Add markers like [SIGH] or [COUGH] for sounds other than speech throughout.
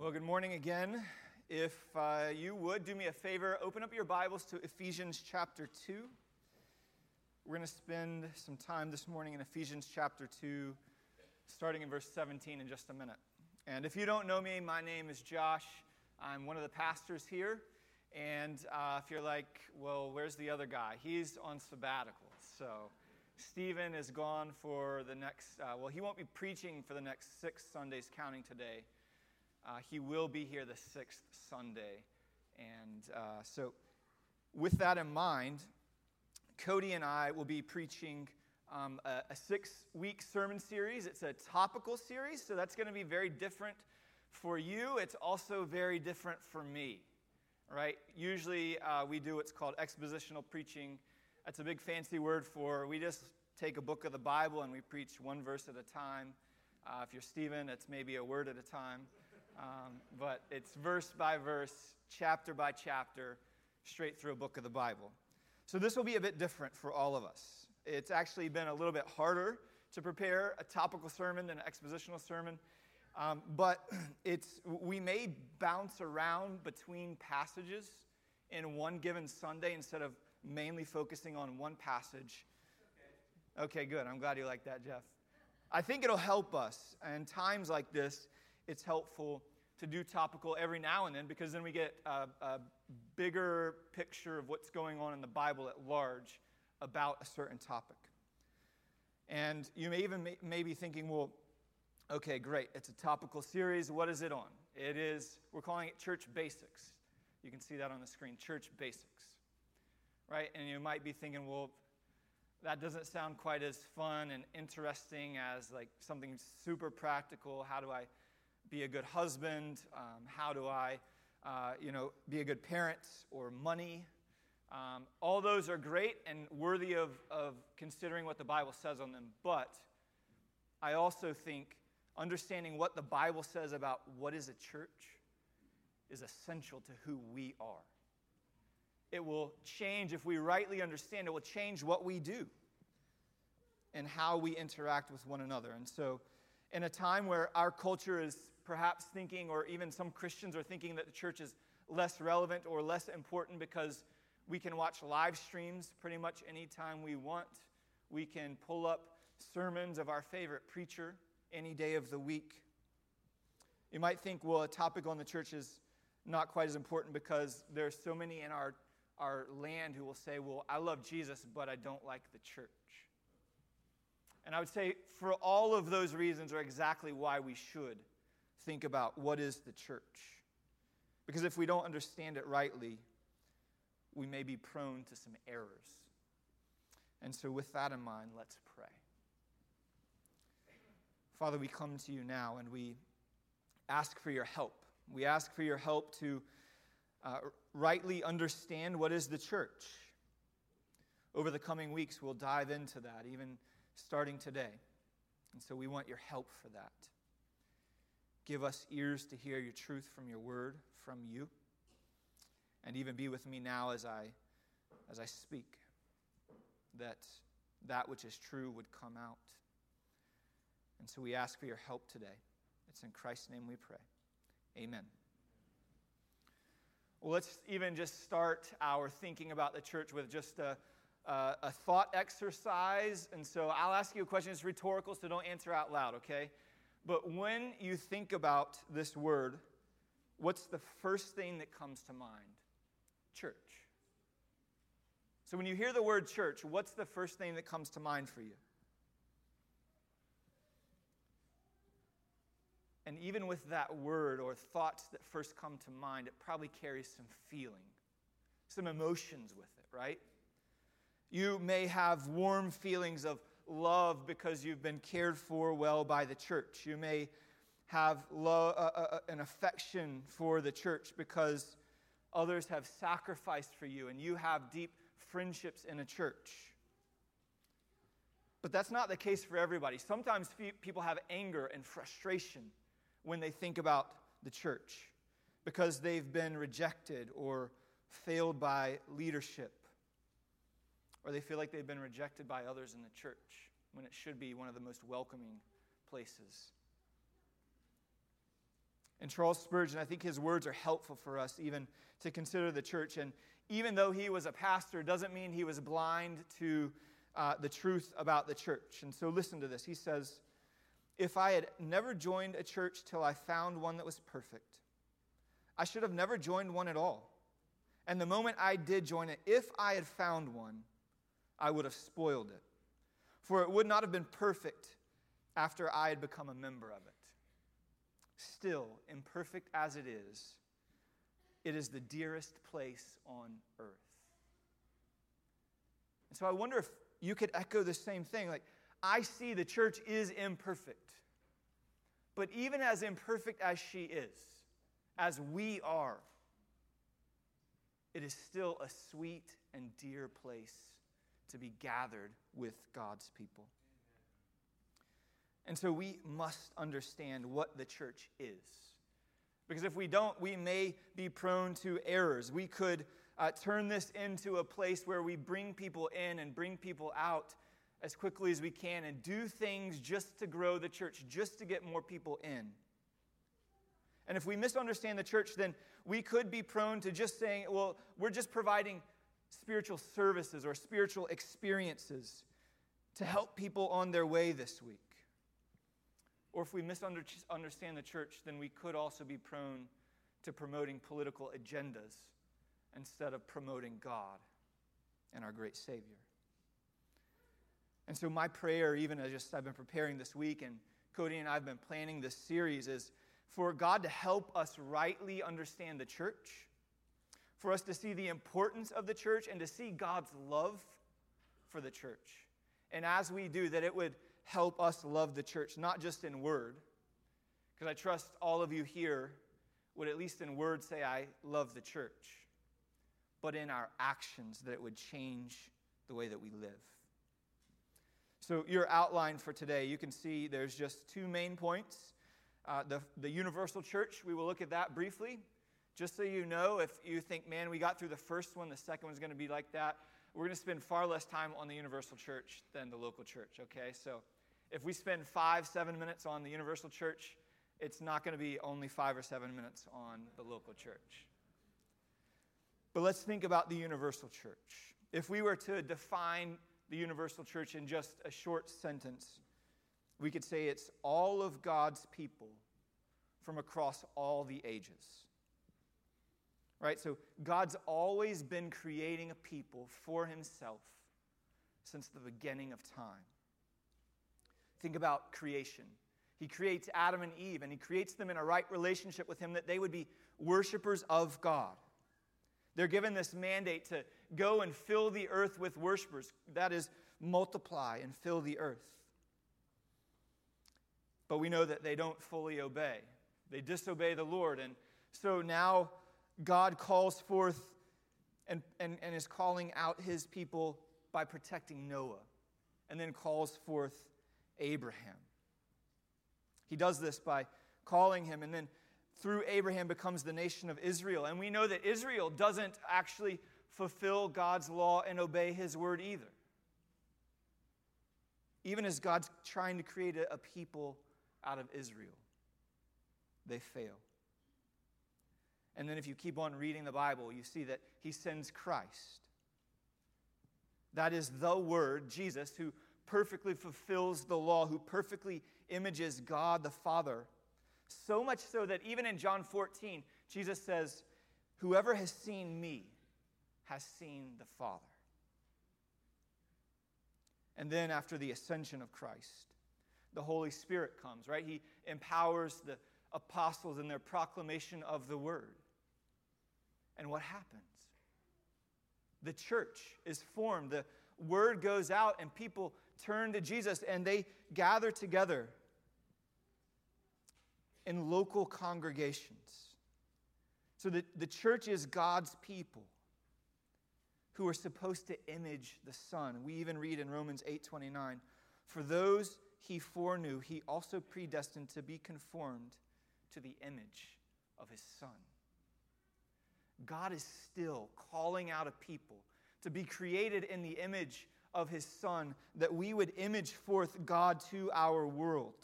Well, good morning again. If uh, you would do me a favor, open up your Bibles to Ephesians chapter 2. We're going to spend some time this morning in Ephesians chapter 2, starting in verse 17 in just a minute. And if you don't know me, my name is Josh. I'm one of the pastors here. And uh, if you're like, well, where's the other guy? He's on sabbatical. So Stephen is gone for the next, uh, well, he won't be preaching for the next six Sundays, counting today. Uh, he will be here the sixth Sunday. And uh, so, with that in mind, Cody and I will be preaching um, a, a six week sermon series. It's a topical series, so that's going to be very different for you. It's also very different for me, right? Usually, uh, we do what's called expositional preaching. That's a big fancy word for we just take a book of the Bible and we preach one verse at a time. Uh, if you're Stephen, it's maybe a word at a time. Um, but it's verse by verse, chapter by chapter, straight through a book of the Bible. So this will be a bit different for all of us. It's actually been a little bit harder to prepare a topical sermon than an expositional sermon. Um, but [CLEARS THROAT] it's, we may bounce around between passages in one given Sunday instead of mainly focusing on one passage. Okay, good. I'm glad you like that, Jeff. I think it'll help us. And times like this, it's helpful to do topical every now and then because then we get a, a bigger picture of what's going on in the Bible at large about a certain topic. And you may even may be thinking, well, okay, great, it's a topical series. What is it on? It is, we're calling it Church Basics. You can see that on the screen, Church Basics. Right? And you might be thinking, well, that doesn't sound quite as fun and interesting as like something super practical. How do I be a good husband? Um, how do I, uh, you know, be a good parent or money? Um, all those are great and worthy of, of considering what the Bible says on them. But I also think understanding what the Bible says about what is a church is essential to who we are. It will change, if we rightly understand, it will change what we do and how we interact with one another. And so, in a time where our culture is perhaps thinking, or even some Christians are thinking, that the church is less relevant or less important because we can watch live streams pretty much anytime we want. We can pull up sermons of our favorite preacher any day of the week. You might think, well, a topic on the church is not quite as important because there's so many in our, our land who will say, well, I love Jesus, but I don't like the church. And I would say, for all of those reasons, are exactly why we should think about what is the church. Because if we don't understand it rightly, we may be prone to some errors. And so, with that in mind, let's pray. Father, we come to you now and we ask for your help. We ask for your help to uh, rightly understand what is the church. Over the coming weeks, we'll dive into that, even starting today. And so we want your help for that. Give us ears to hear your truth from your word, from you. And even be with me now as I, as I speak, that that which is true would come out. And so we ask for your help today. It's in Christ's name we pray. Amen. Well, let's even just start our thinking about the church with just a, a, a thought exercise. And so I'll ask you a question. It's rhetorical, so don't answer out loud, okay? But when you think about this word, what's the first thing that comes to mind? Church. So when you hear the word church, what's the first thing that comes to mind for you? And even with that word or thoughts that first come to mind, it probably carries some feeling, some emotions with it, right? You may have warm feelings of love because you've been cared for well by the church. You may have uh, uh, uh, an affection for the church because others have sacrificed for you and you have deep friendships in a church. But that's not the case for everybody. Sometimes people have anger and frustration when they think about the church because they've been rejected or failed by leadership or they feel like they've been rejected by others in the church when it should be one of the most welcoming places. And Charles Spurgeon, I think his words are helpful for us even to consider the church. And even though he was a pastor, doesn't mean he was blind to uh, the truth about the church. And so listen to this. He says, If I had never joined a church till I found one that was perfect, I should have never joined one at all. And the moment I did join it, if I had found one, I would have spoiled it. For it would not have been perfect after I had become a member of it. Still, imperfect as it is, it is the dearest place on earth. And so I wonder if you could echo the same thing. Like, I see the church is imperfect. But even as imperfect as she is, as we are, it is still a sweet and dear place to be gathered with God's people. And so we must understand what the church is. Because if we don't, we may be prone to errors. We could uh, turn this into a place where we bring people in and bring people out as quickly as we can and do things just to grow the church, just to get more people in. And if we misunderstand the church, then we could be prone to just saying, well, we're just providing spiritual services or spiritual experiences to help people on their way this week. Or if we misunderstand the church, then we could also be prone to promoting political agendas instead of promoting God and our great Savior. And so, my prayer, even as just I've been preparing this week, and Cody and I have been planning this series, is for God to help us rightly understand the church, for us to see the importance of the church, and to see God's love for the church. And as we do, that it would help us love the church, not just in word, because I trust all of you here would at least in word say, I love the church, but in our actions, that it would change the way that we live. So, your outline for today, you can see there's just two main points. Uh, the, the universal church, we will look at that briefly. Just so you know, if you think, man, we got through the first one, the second one's going to be like that, we're going to spend far less time on the universal church than the local church, okay? So, if we spend five, seven minutes on the universal church, it's not going to be only five or seven minutes on the local church. But let's think about the universal church. If we were to define the universal church in just a short sentence, we could say it's all of God's people from across all the ages. Right? So God's always been creating a people for himself since the beginning of time. Think about creation. He creates Adam and Eve, and he creates them in a right relationship with him that they would be worshipers of God. They're given this mandate to go and fill the earth with worshipers. That is, multiply and fill the earth. But we know that they don't fully obey, they disobey the Lord. And so now God calls forth and, and, and is calling out his people by protecting Noah, and then calls forth Abraham. He does this by calling him, and then through Abraham becomes the nation of Israel. And we know that Israel doesn't actually fulfill God's law and obey his word either. Even as God's trying to create a, a people out of Israel, they fail. And then if you keep on reading the Bible, you see that he sends Christ. That is the Word, Jesus, who perfectly fulfills the law, who perfectly images God the Father. So much so that even in John 14, Jesus says, Whoever has seen me has seen the Father. And then after the ascension of Christ, the Holy Spirit comes, right? He empowers the apostles in their proclamation of the word. And what happens? The church is formed. The word goes out, and people turn to Jesus and they gather together in local congregations. So the, the church is God's people who are supposed to image the Son. We even read in Romans 8:29, "For those he foreknew, he also predestined to be conformed to the image of his Son." God is still calling out a people to be created in the image of his Son, that we would image forth God to our world.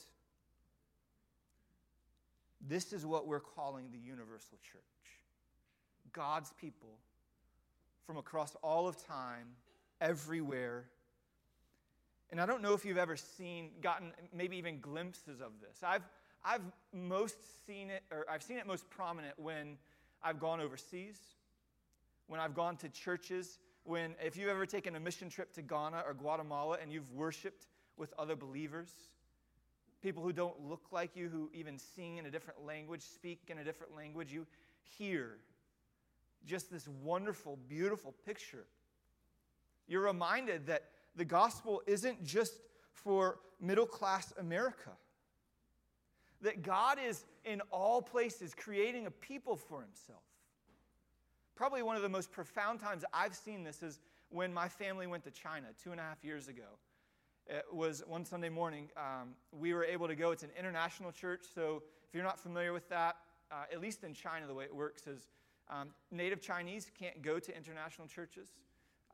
This is what we're calling the universal church God's people from across all of time, everywhere. And I don't know if you've ever seen, gotten maybe even glimpses of this. I've, I've most seen it, or I've seen it most prominent when I've gone overseas, when I've gone to churches, when, if you've ever taken a mission trip to Ghana or Guatemala and you've worshiped with other believers, people who don't look like you, who even sing in a different language, speak in a different language, you hear just this wonderful, beautiful picture. You're reminded that the gospel isn't just for middle class America, that God is in all places creating a people for himself. Probably one of the most profound times I've seen this is when my family went to China two and a half years ago. It was one Sunday morning. Um, we were able to go. It's an international church, so if you're not familiar with that, uh, at least in China, the way it works is um, native Chinese can't go to international churches.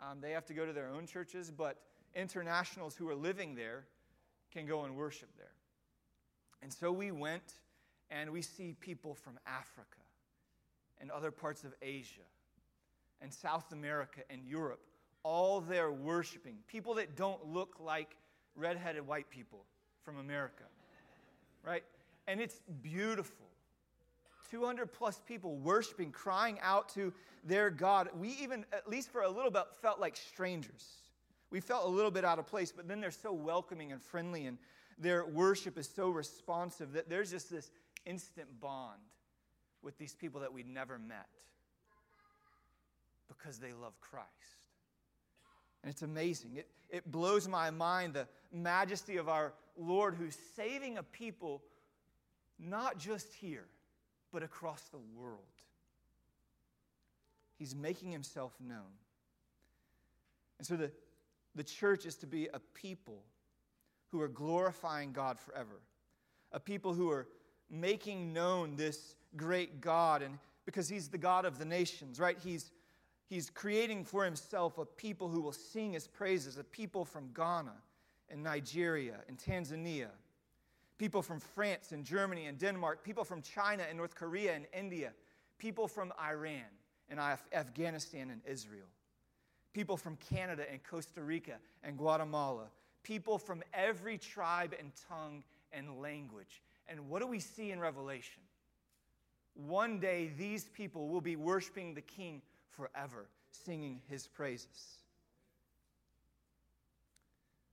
Um, they have to go to their own churches, but internationals who are living there can go and worship there. And so we went and we see people from Africa and other parts of Asia and South America and Europe, all there worshiping. People that don't look like redheaded white people from America, [LAUGHS] right? And it's beautiful. 200 plus people worshiping, crying out to their God. We even, at least for a little bit, felt like strangers. We felt a little bit out of place, but then they're so welcoming and friendly, and their worship is so responsive that there's just this instant bond with these people that we'd never met because they love Christ. And it's amazing. It, it blows my mind the majesty of our Lord who's saving a people not just here but across the world. He's making himself known. And so the, the church is to be a people who are glorifying God forever, a people who are making known this great God, and because He's the God of the nations, right? He's, he's creating for Himself a people who will sing His praises, a people from Ghana and Nigeria and Tanzania people from France and Germany and Denmark, people from China and North Korea and India, people from Iran and Af- Afghanistan and Israel, people from Canada and Costa Rica and Guatemala, people from every tribe and tongue and language. And what do we see in Revelation? One day these people will be worshiping the King forever, singing his praises.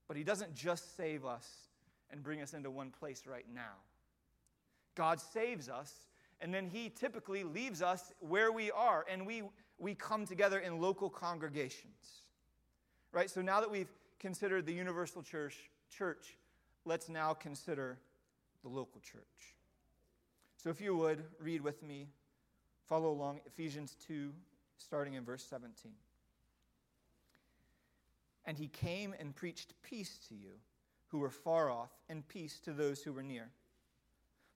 But he doesn't just save us and bring us into one place right now. God saves us, and then He typically leaves us where we are, and we, we come together in local congregations. Right? So now that we've considered the universal church, church, let's now consider the local church. So if you would, read with me, follow along Ephesians 2, starting in verse 17. And he came and preached peace to you who were far off, and peace to those who were near.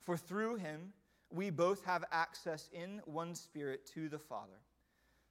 For through him we both have access in one spirit to the Father.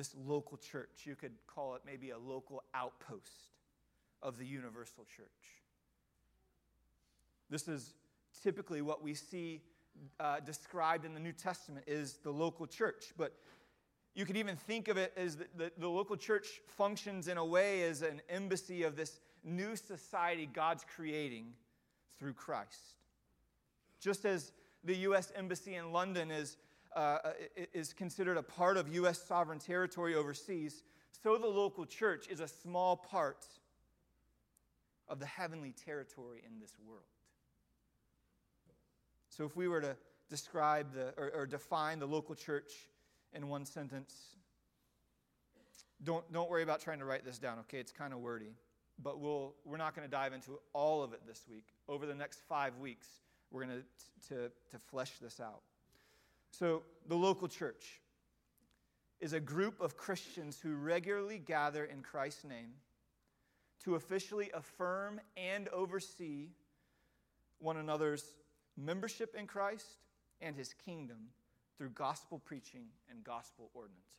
This local church, you could call it maybe a local outpost of the universal church. This is typically what we see uh, described in the New Testament is the local church. But you could even think of it as the, the, the local church functions in a way as an embassy of this new society God's creating through Christ. Just as the U.S. Embassy in London is, uh, is considered a part of U.S. sovereign territory overseas, so the local church is a small part of the heavenly territory in this world. So, if we were to describe the, or, or define the local church in one sentence, don't, don't worry about trying to write this down, okay? It's kind of wordy but we'll, we're not going to dive into all of it this week. Over the next five weeks, we're going to, to, to flesh this out. So, the local church is a group of Christians who regularly gather in Christ's name to officially affirm and oversee one another's membership in Christ and his kingdom through gospel preaching and gospel ordinances.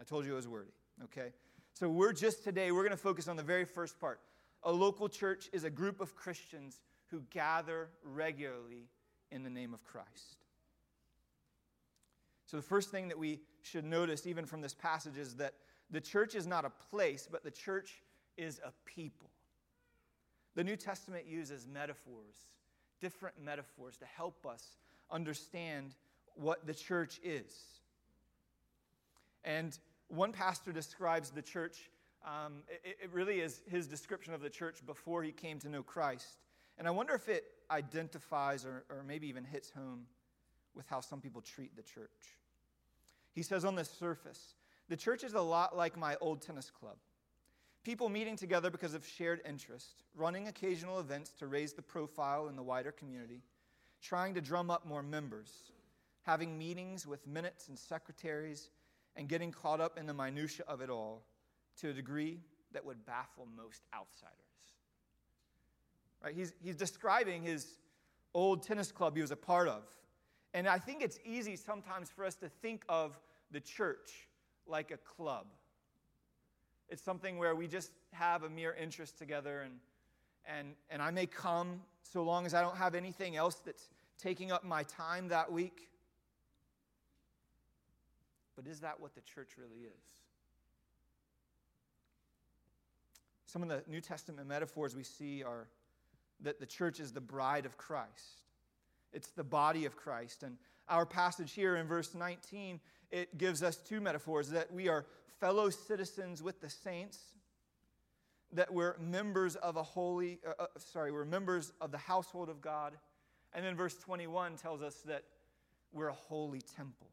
I told you it was wordy, okay? So we're just today, we're going to focus on the very first part. A local church is a group of Christians who gather regularly in the name of Christ. So the first thing that we should notice, even from this passage, is that the church is not a place, but the church is a people. The New Testament uses metaphors, different metaphors, to help us understand what the church is. And one pastor describes the church, um, it, it really is his description of the church before he came to know Christ. And I wonder if it identifies or, or maybe even hits home with how some people treat the church. He says, on the surface, the church is a lot like my old tennis club. People meeting together because of shared interest, running occasional events to raise the profile in the wider community, trying to drum up more members, having meetings with minutes and secretaries, and getting caught up in the minutiae of it all to a degree that would baffle most outsiders. Right? He's, he's describing his old tennis club he was a part of. And I think it's easy sometimes for us to think of the church like a club it's something where we just have a mere interest together, and, and, and I may come so long as I don't have anything else that's taking up my time that week. But is that what the church really is? Some of the New Testament metaphors we see are that the church is the bride of Christ. It's the body of Christ. And our passage here in verse 19, it gives us two metaphors that we are fellow citizens with the saints, that we're members of a holy, uh, uh, sorry, we're members of the household of God. And then verse 21 tells us that we're a holy temple.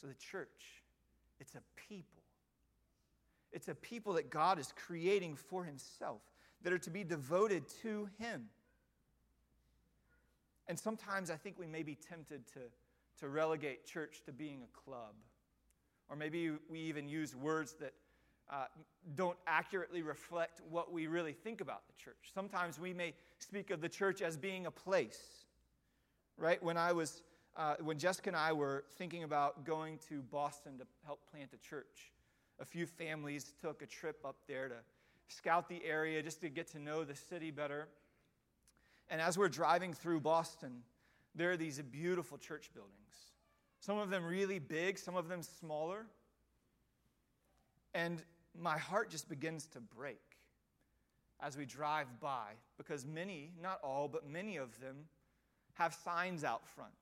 So the church, it's a people. It's a people that God is creating for himself, that are to be devoted to him. And sometimes I think we may be tempted to, to relegate church to being a club or maybe we even use words that uh, don't accurately reflect what we really think about the church. Sometimes we may speak of the church as being a place, right? When I was, uh, when Jessica and I were thinking about going to Boston to help plant a church, a few families took a trip up there to scout the area just to get to know the city better. And as we're driving through Boston, there are these beautiful church buildings some of them really big, some of them smaller. And my heart just begins to break as we drive by because many, not all, but many of them have signs out front.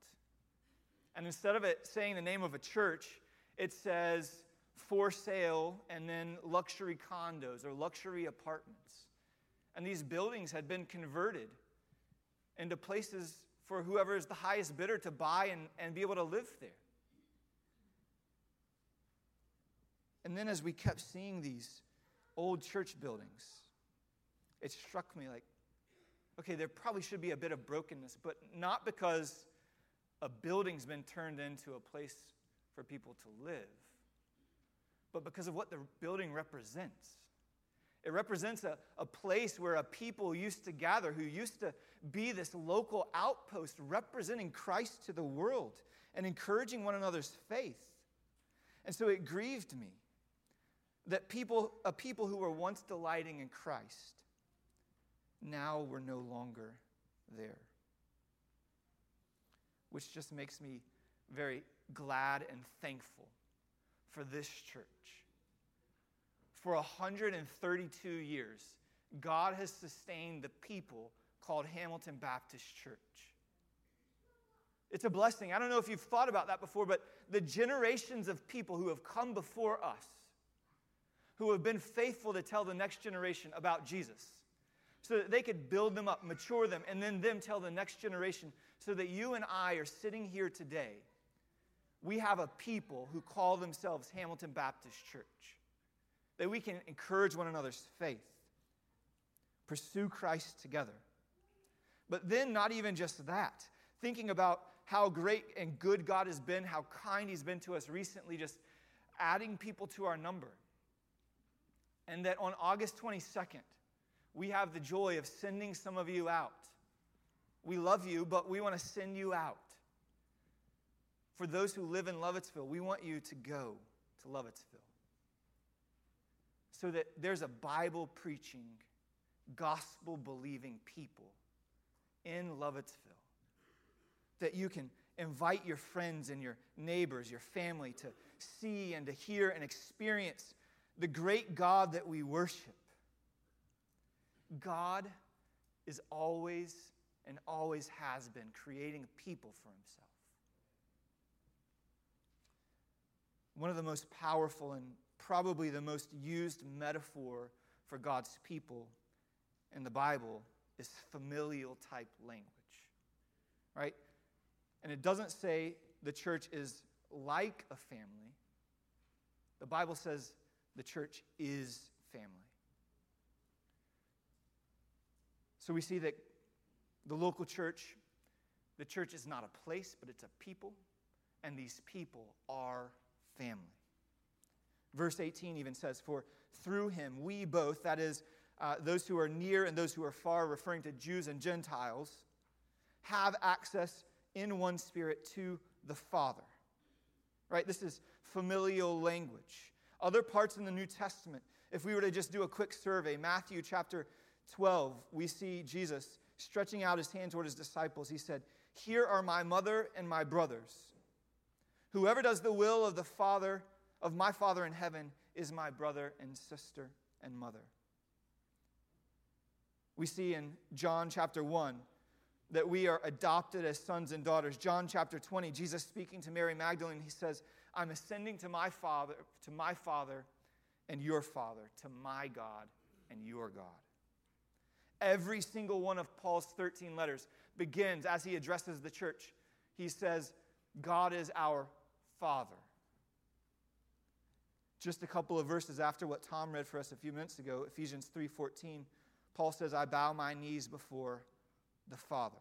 And instead of it saying the name of a church, it says for sale and then luxury condos or luxury apartments. And these buildings had been converted into places for whoever is the highest bidder to buy and, and be able to live there. And then as we kept seeing these old church buildings, it struck me like, okay, there probably should be a bit of brokenness, but not because a building's been turned into a place for people to live, but because of what the building represents. It represents a, a place where a people used to gather who used to be this local outpost representing Christ to the world and encouraging one another's faith. And so it grieved me that people, a people who were once delighting in Christ, now were no longer there. Which just makes me very glad and thankful for this church for 132 years, God has sustained the people called Hamilton Baptist Church. It's a blessing. I don't know if you've thought about that before, but the generations of people who have come before us, who have been faithful to tell the next generation about Jesus, so that they could build them up, mature them, and then them tell the next generation, so that you and I are sitting here today. We have a people who call themselves Hamilton Baptist Church that we can encourage one another's faith, pursue Christ together, But then, not even just that, thinking about how great and good God has been, how kind He's been to us recently, just adding people to our number. And that on August 22nd, we have the joy of sending some of you out. We love you, but we want to send you out. For those who live in Lovettsville, we want you to go to Lovettsville so that there's a Bible preaching, gospel believing people in Lovettsville that you can invite your friends and your neighbors, your family to see and to hear and experience the great God that we worship. God is always and always has been creating people for himself. One of the most powerful and probably the most used metaphor for God's people in the Bible is familial type language. Right? And it doesn't say the church is like a family. The Bible says the church is family. So we see that the local church, the church is not a place, but it's a people, and these people are family. Verse 18 even says, For through him we both, that is, uh, those who are near and those who are far, referring to Jews and Gentiles, have access in one spirit to the Father. Right? This is familial language. Other parts in the New Testament, if we were to just do a quick survey, Matthew chapter 12, we see Jesus stretching out his hand toward his disciples. He said, Here are my mother and my brothers. Whoever does the will of the Father, of my Father in heaven, is my brother and sister and mother. We see in John chapter 1 that we are adopted as sons and daughters. John chapter 20, Jesus speaking to Mary Magdalene, he says, I'm ascending to my Father, to my Father and your Father, to my God and your God. Every single one of Paul's 13 letters begins as he addresses the church. He says, God is our Father. Just a couple of verses after what Tom read for us a few minutes ago, Ephesians 3:14, Paul says, "I bow my knees before the Father.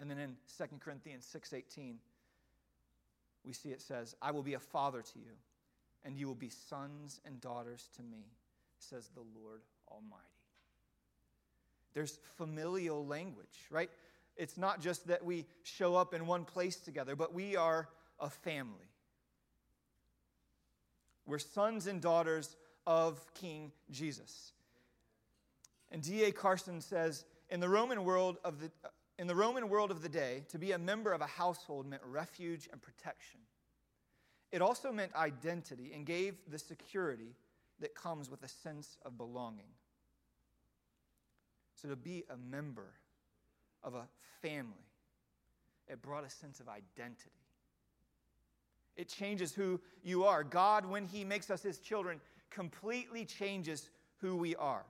And then in 2 Corinthians 6:18, we see it says, I will be a father to you, and you will be sons and daughters to me, says the Lord Almighty. There's familial language, right? It's not just that we show up in one place together, but we are a family. We're sons and daughters of King Jesus. And D.A. Carson says in the Roman world of the, in the Roman world of the day, to be a member of a household meant refuge and protection. It also meant identity and gave the security that comes with a sense of belonging. So to be a member of a family, it brought a sense of identity. It changes who you are. God, when He makes us His children, completely changes who we are.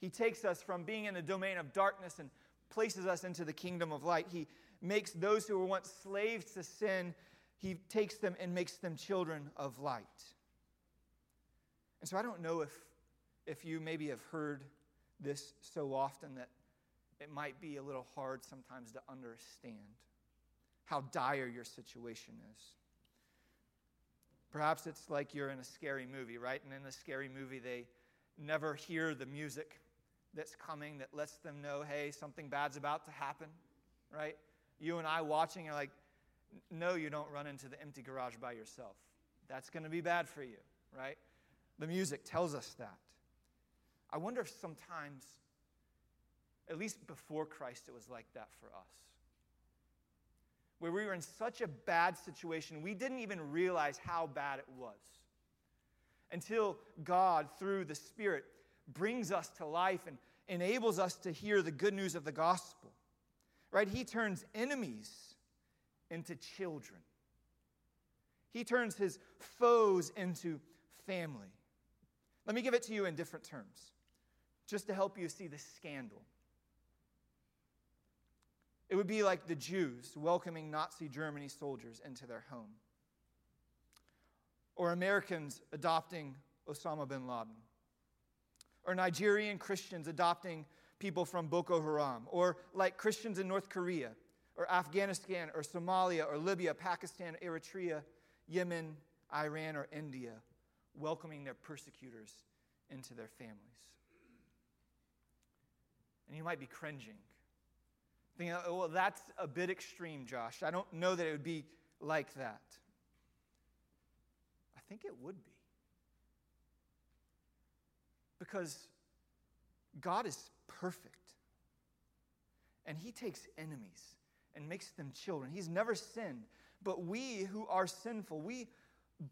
He takes us from being in the domain of darkness and places us into the kingdom of light. He makes those who were once slaves to sin, he takes them and makes them children of light. And so I don't know if, if you maybe have heard this so often that it might be a little hard sometimes to understand how dire your situation is. Perhaps it's like you're in a scary movie, right? And in a scary movie, they never hear the music that's coming that lets them know, hey, something bad's about to happen, right? You and I watching are like, no, you don't run into the empty garage by yourself. That's going to be bad for you, right? The music tells us that. I wonder if sometimes, at least before Christ, it was like that for us. Where we were in such a bad situation, we didn't even realize how bad it was. Until God, through the Spirit, brings us to life and enables us to hear the good news of the gospel. Right? He turns enemies into children. He turns his foes into family. Let me give it to you in different terms, just to help you see the scandal. It would be like the Jews welcoming Nazi Germany soldiers into their home, or Americans adopting Osama bin Laden. Or Nigerian Christians adopting people from Boko Haram, or like Christians in North Korea, or Afghanistan, or Somalia, or Libya, Pakistan, Eritrea, Yemen, Iran, or India, welcoming their persecutors into their families. And you might be cringing, thinking, oh, well, that's a bit extreme, Josh. I don't know that it would be like that. I think it would be. Because God is perfect. And He takes enemies and makes them children. He's never sinned. But we who are sinful, we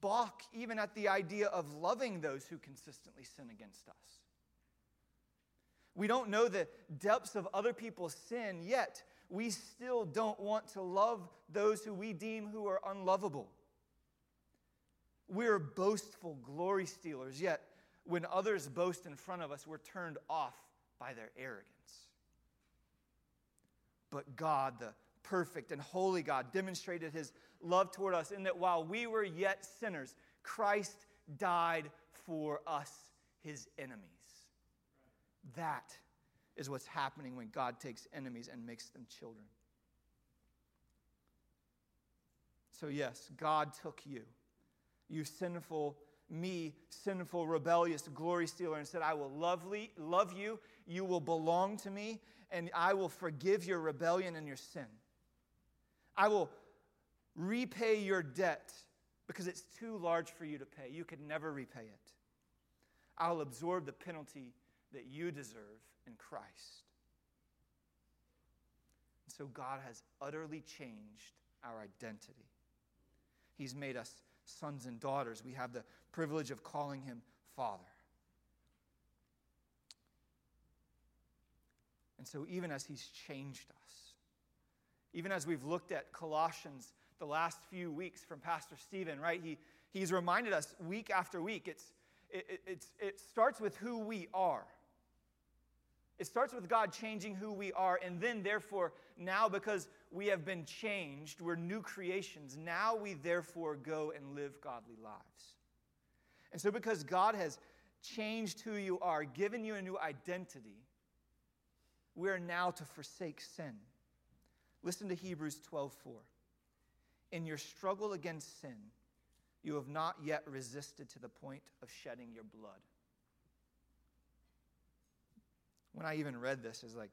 balk even at the idea of loving those who consistently sin against us. We don't know the depths of other people's sin, yet we still don't want to love those who we deem who are unlovable. We're boastful glory stealers, yet when others boast in front of us, we're turned off by their arrogance. But God, the perfect and holy God, demonstrated his love toward us in that while we were yet sinners, Christ died for us, his enemies. That is what's happening when God takes enemies and makes them children. So, yes, God took you, you sinful, me, sinful, rebellious, glory stealer, and said, I will lovely, love you, you will belong to me, and I will forgive your rebellion and your sin. I will repay your debt because it's too large for you to pay. You could never repay it. I'll absorb the penalty that you deserve in Christ. And so God has utterly changed our identity. He's made us sons and daughters. We have the privilege of calling him Father. And so, even as he's changed us, even as we've looked at Colossians the last few weeks from Pastor Stephen, right? He, he's reminded us week after week. It's, it, it's, it starts with who we are. It starts with God changing who we are, and then, therefore, now because we have been changed, we're new creations. Now we, therefore, go and live godly lives. And so, because God has changed who you are, given you a new identity, we are now to forsake sin. Listen to Hebrews 12:4. In your struggle against sin, you have not yet resisted to the point of shedding your blood. When I even read this, it's like,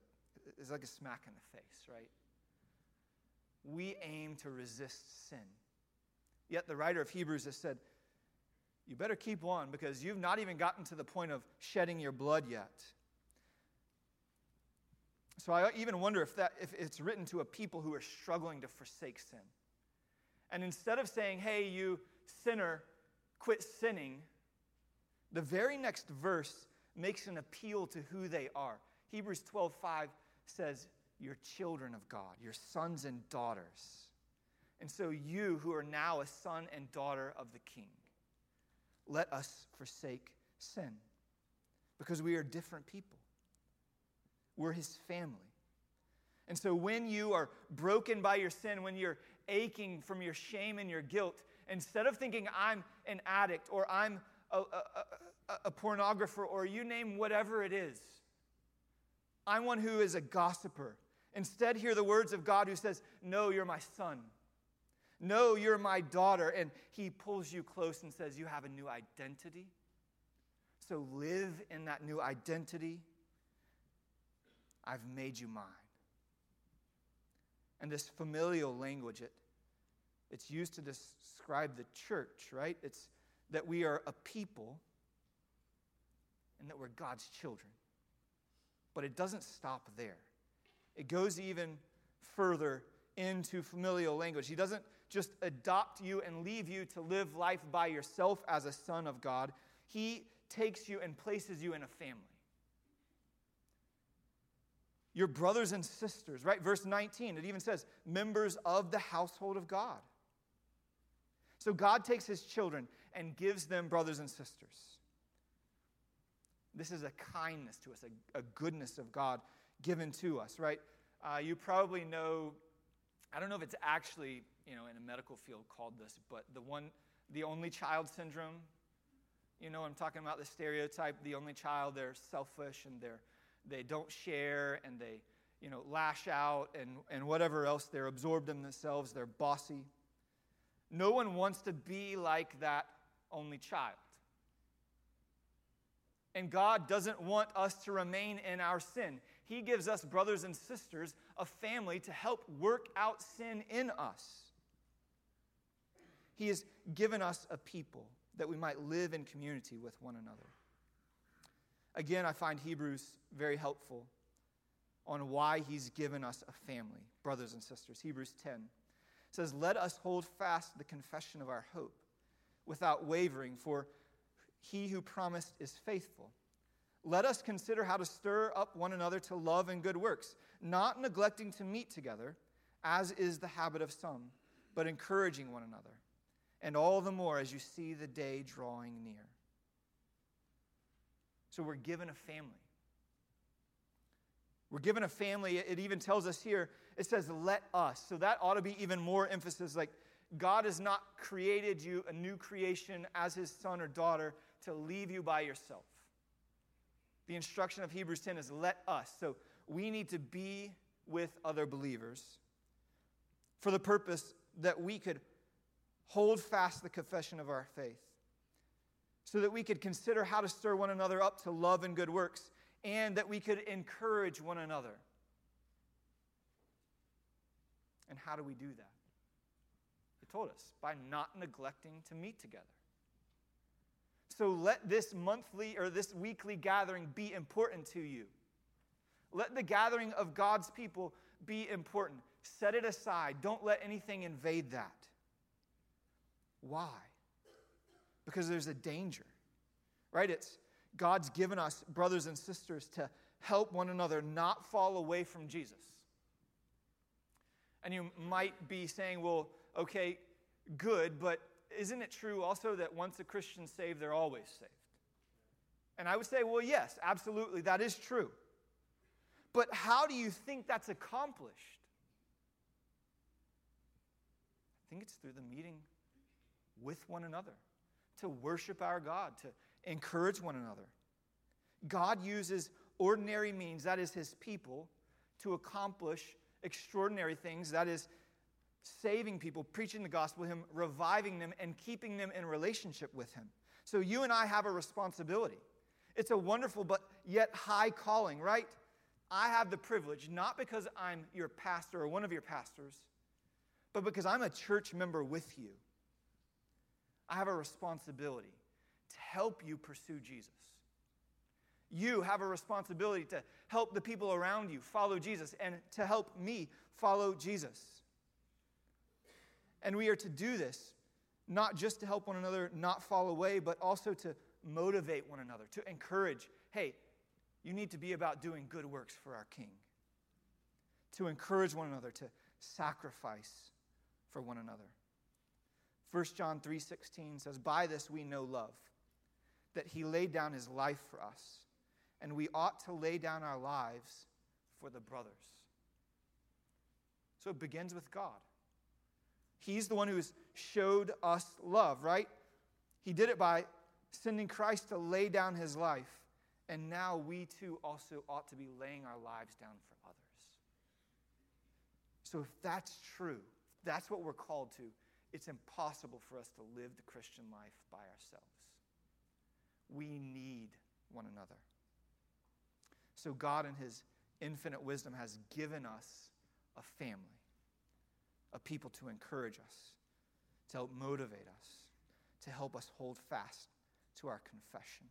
it's like a smack in the face, right? We aim to resist sin. Yet the writer of Hebrews has said, you better keep on because you've not even gotten to the point of shedding your blood yet. So I even wonder if, that, if it's written to a people who are struggling to forsake sin. And instead of saying, hey, you sinner, quit sinning, the very next verse makes an appeal to who they are. Hebrews 12:5 says, You're children of God, you're sons and daughters. And so, you who are now a son and daughter of the King, let us forsake sin because we are different people. We're his family. And so when you are broken by your sin, when you're aching from your shame and your guilt, instead of thinking I'm an addict or I'm a, a, a, pornographer or you name whatever it is, I'm one who is a gossiper. Instead, hear the words of God who says, No, you're my son. No, you're my daughter. And he pulls you close and says, You have a new identity. So live in that new identity I've made you mine. And this familial language, it, it's used to describe the church, right? It's that we are a people and that we're God's children. But it doesn't stop there, it goes even further into familial language. He doesn't just adopt you and leave you to live life by yourself as a son of God, He takes you and places you in a family your brothers and sisters, right? Verse 19, it even says, members of the household of God. So God takes his children and gives them brothers and sisters. This is a kindness to us, a, a goodness of God given to us, right? Uh, you probably know, I don't know if it's actually, you know, in a medical field called this, but the one, the only child syndrome, you know, I'm talking about the stereotype, the only child, they're selfish and they're they don't share and they you know, lash out and, and whatever else. They're absorbed in themselves, they're bossy. No one wants to be like that only child. And God doesn't want us to remain in our sin. He gives us brothers and sisters, a family to help work out sin in us. He has given us a people that we might live in community with one another. Again, I find Hebrews very helpful on why he's given us a family, brothers and sisters. Hebrews 10 says, Let us hold fast the confession of our hope without wavering, for he who promised is faithful. Let us consider how to stir up one another to love and good works, not neglecting to meet together, as is the habit of some, but encouraging one another, and all the more as you see the day drawing near. So we're given a family. We're given a family. It even tells us here, it says, let us. So that ought to be even more emphasis. Like, God has not created you a new creation as his son or daughter to leave you by yourself. The instruction of Hebrews 10 is let us. So we need to be with other believers for the purpose that we could hold fast the confession of our faith, so that we could consider how to stir one another up to love and good works and that we could encourage one another. And how do we do that? He told us by not neglecting to meet together. So let this monthly or this weekly gathering be important to you. Let the gathering of God's people be important. Set it aside. Don't let anything invade that. Why? Because there's a danger, right? It's God's given us, brothers and sisters, to help one another not fall away from Jesus. And you might be saying, well, okay, good, but isn't it true also that once a Christian's saved, they're always saved? And I would say, well, yes, absolutely, that is true. But how do you think that's accomplished? I think it's through the meeting with one another, to worship our God, to encourage one another. God uses ordinary means, that is, his people, to accomplish extraordinary things, that is, saving people, preaching the gospel, to him reviving them, and keeping them in relationship with him. So you and I have a responsibility. It's a wonderful but yet high calling, right? I have the privilege, not because I'm your pastor or one of your pastors, but because I'm a church member with you. I have a responsibility to help you pursue Jesus. You have a responsibility to help the people around you follow Jesus and to help me follow Jesus. And we are to do this not just to help one another not fall away, but also to motivate one another, to encourage hey, you need to be about doing good works for our King. To encourage one another to sacrifice for one another. 1 John 3:16 says, "By this we know love, that he laid down his life for us, and we ought to lay down our lives for the brothers. So it begins with God. He's the one who's showed us love, right? He did it by sending Christ to lay down his life, and now we too also ought to be laying our lives down for others. So if that's true, if that's what we're called to, it's impossible for us to live the Christian life by ourselves. We need one another. So, God, in His infinite wisdom, has given us a family, a people to encourage us, to help motivate us, to help us hold fast to our confession.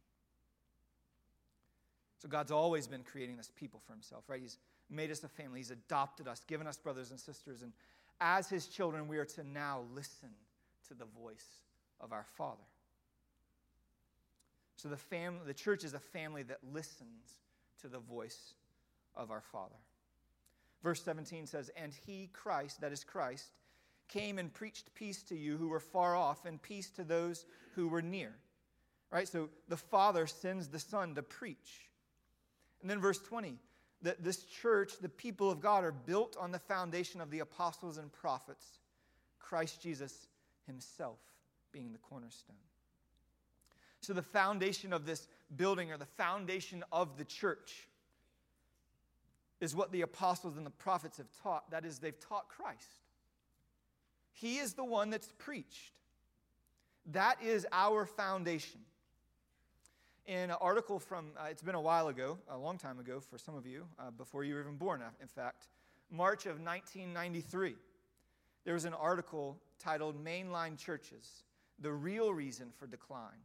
So, God's always been creating this people for Himself, right? He's made us a family, He's adopted us, given us brothers and sisters, and as His children, we are to now listen to the voice of our Father. So the, family, the church is a family that listens to the voice of our Father. Verse 17 says, And he, Christ, that is Christ, came and preached peace to you who were far off and peace to those who were near. Right? So the Father sends the Son to preach. And then verse 20, that this church, the people of God, are built on the foundation of the apostles and prophets, Christ Jesus himself being the cornerstone. So, the foundation of this building or the foundation of the church is what the apostles and the prophets have taught. That is, they've taught Christ. He is the one that's preached. That is our foundation. In an article from, uh, it's been a while ago, a long time ago for some of you, uh, before you were even born, uh, in fact, March of 1993, there was an article titled Mainline Churches The Real Reason for Decline.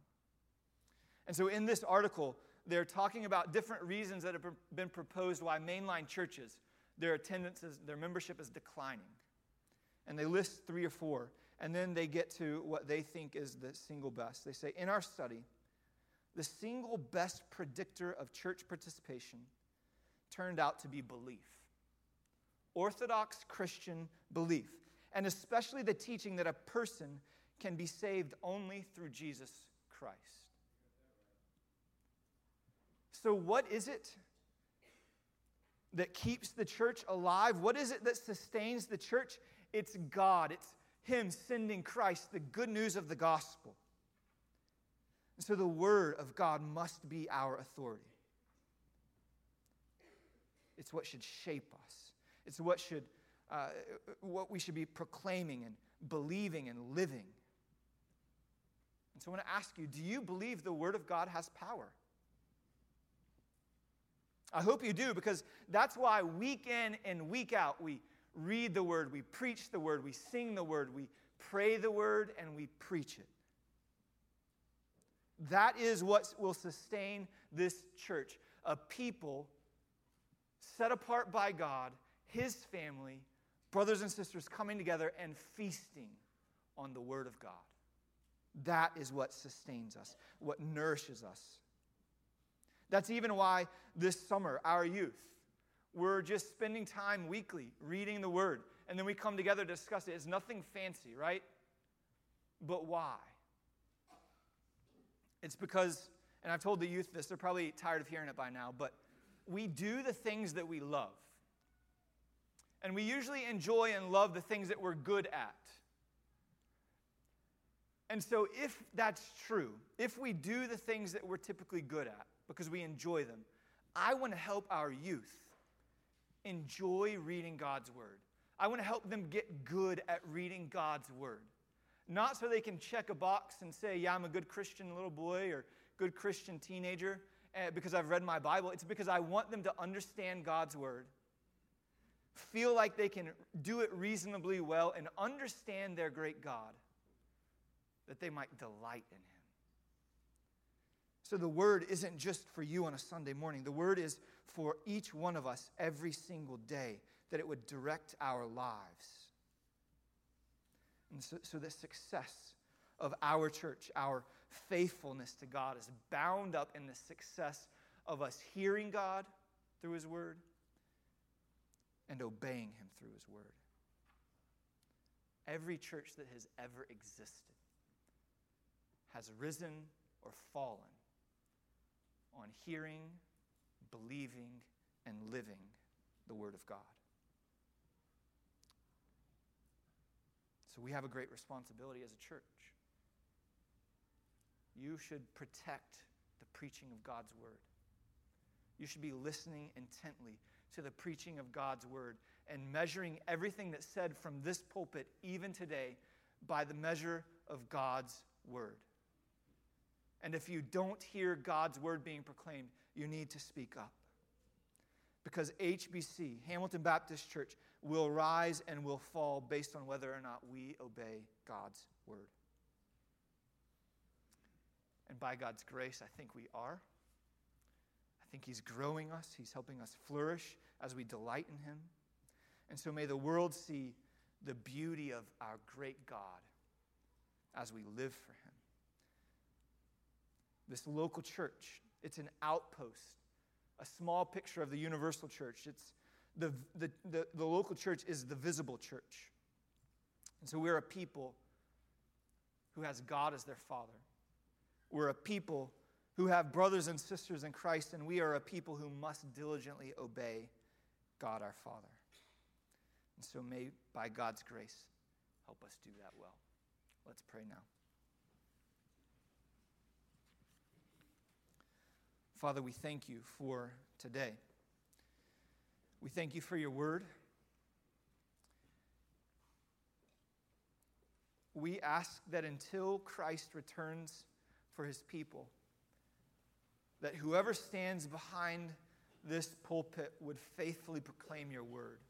And so in this article, they're talking about different reasons that have been proposed why mainline churches, their attendance, is, their membership is declining. And they list three or four. And then they get to what they think is the single best. They say, in our study, the single best predictor of church participation turned out to be belief. Orthodox Christian belief, and especially the teaching that a person can be saved only through Jesus Christ. So, what is it that keeps the church alive? What is it that sustains the church? It's God, it's Him sending Christ, the good news of the gospel. And so the Word of God must be our authority. It's what should shape us. It's what should uh, what we should be proclaiming and believing and living. And so I want to ask you, do you believe the Word of God has power? I hope you do because that's why week in and week out we read the Word, we preach the Word, we sing the Word, we pray the Word, and we preach it. That is what will sustain this church a people set apart by God, His family, brothers and sisters coming together and feasting on the Word of God. That is what sustains us, what nourishes us. That's even why this summer, our youth, we're just spending time weekly reading the Word, and then we come together to discuss it. It's nothing fancy, right? But why? It's because, and I've told the youth this, they're probably tired of hearing it by now, but we do the things that we love. And we usually enjoy and love the things that we're good at. And so, if that's true, if we do the things that we're typically good at because we enjoy them, I want to help our youth enjoy reading God's Word. I want to help them get good at reading God's Word. Not so they can check a box and say, Yeah, I'm a good Christian little boy or good Christian teenager uh, because I've read my Bible. It's because I want them to understand God's Word, feel like they can do it reasonably well, and understand their great God, that they might delight in Him. So the Word isn't just for you on a Sunday morning, the Word is for each one of us every single day, that it would direct our lives. And so, so the success of our church, our faithfulness to God, is bound up in the success of us hearing God through His Word and obeying Him through His Word. Every church that has ever existed has risen or fallen on hearing, believing, and living the Word of God. So we have a great responsibility as a church. You should protect the preaching of God's word. You should be listening intently to the preaching of God's word and measuring everything that's said from this pulpit, even today, by the measure of God's word. And if you don't hear God's word being proclaimed, you need to speak up. Because HBC, Hamilton Baptist Church, will rise and will fall based on whether or not we obey God's word. And by God's grace, I think we are. I think He's growing us, He's helping us flourish as we delight in Him. And so may the world see the beauty of our great God as we live for Him. This local church, it's an outpost, a small picture of the universal church. It's the, the, the, the local church is the visible church. And so we're a people who has God as their father. We're a people who have brothers and sisters in Christ, and we are a people who must diligently obey God our Father. And so may, by God's grace, help us do that well. Let's pray now. Father, we thank you for today. We thank you for your word. We ask that until Christ returns for his people, that whoever stands behind this pulpit would faithfully proclaim your word.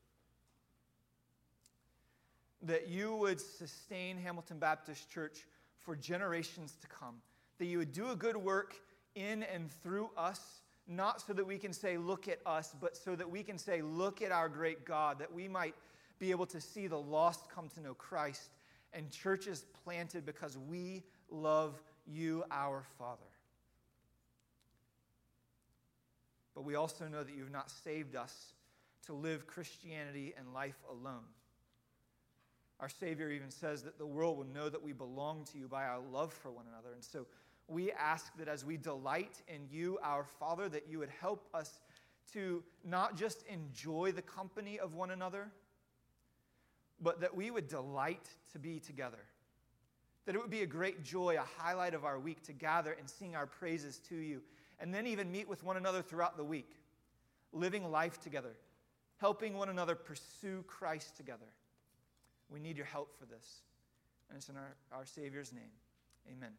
That you would sustain Hamilton Baptist Church for generations to come. That you would do a good work in and through us, not so that we can say, Look at us, but so that we can say, Look at our great God, that we might be able to see the lost come to know Christ and churches planted because we love you, our Father. But we also know that you have not saved us to live Christianity and life alone. Our Savior even says that the world will know that we belong to you by our love for one another. And so we ask that as we delight in you, our Father, that you would help us to not just enjoy the company of one another, but that we would delight to be together. That it would be a great joy, a highlight of our week to gather and sing our praises to you and then even meet with one another throughout the week, living life together, helping one another pursue Christ together. We need your help for this. And it's in our, our Savior's name. Amen.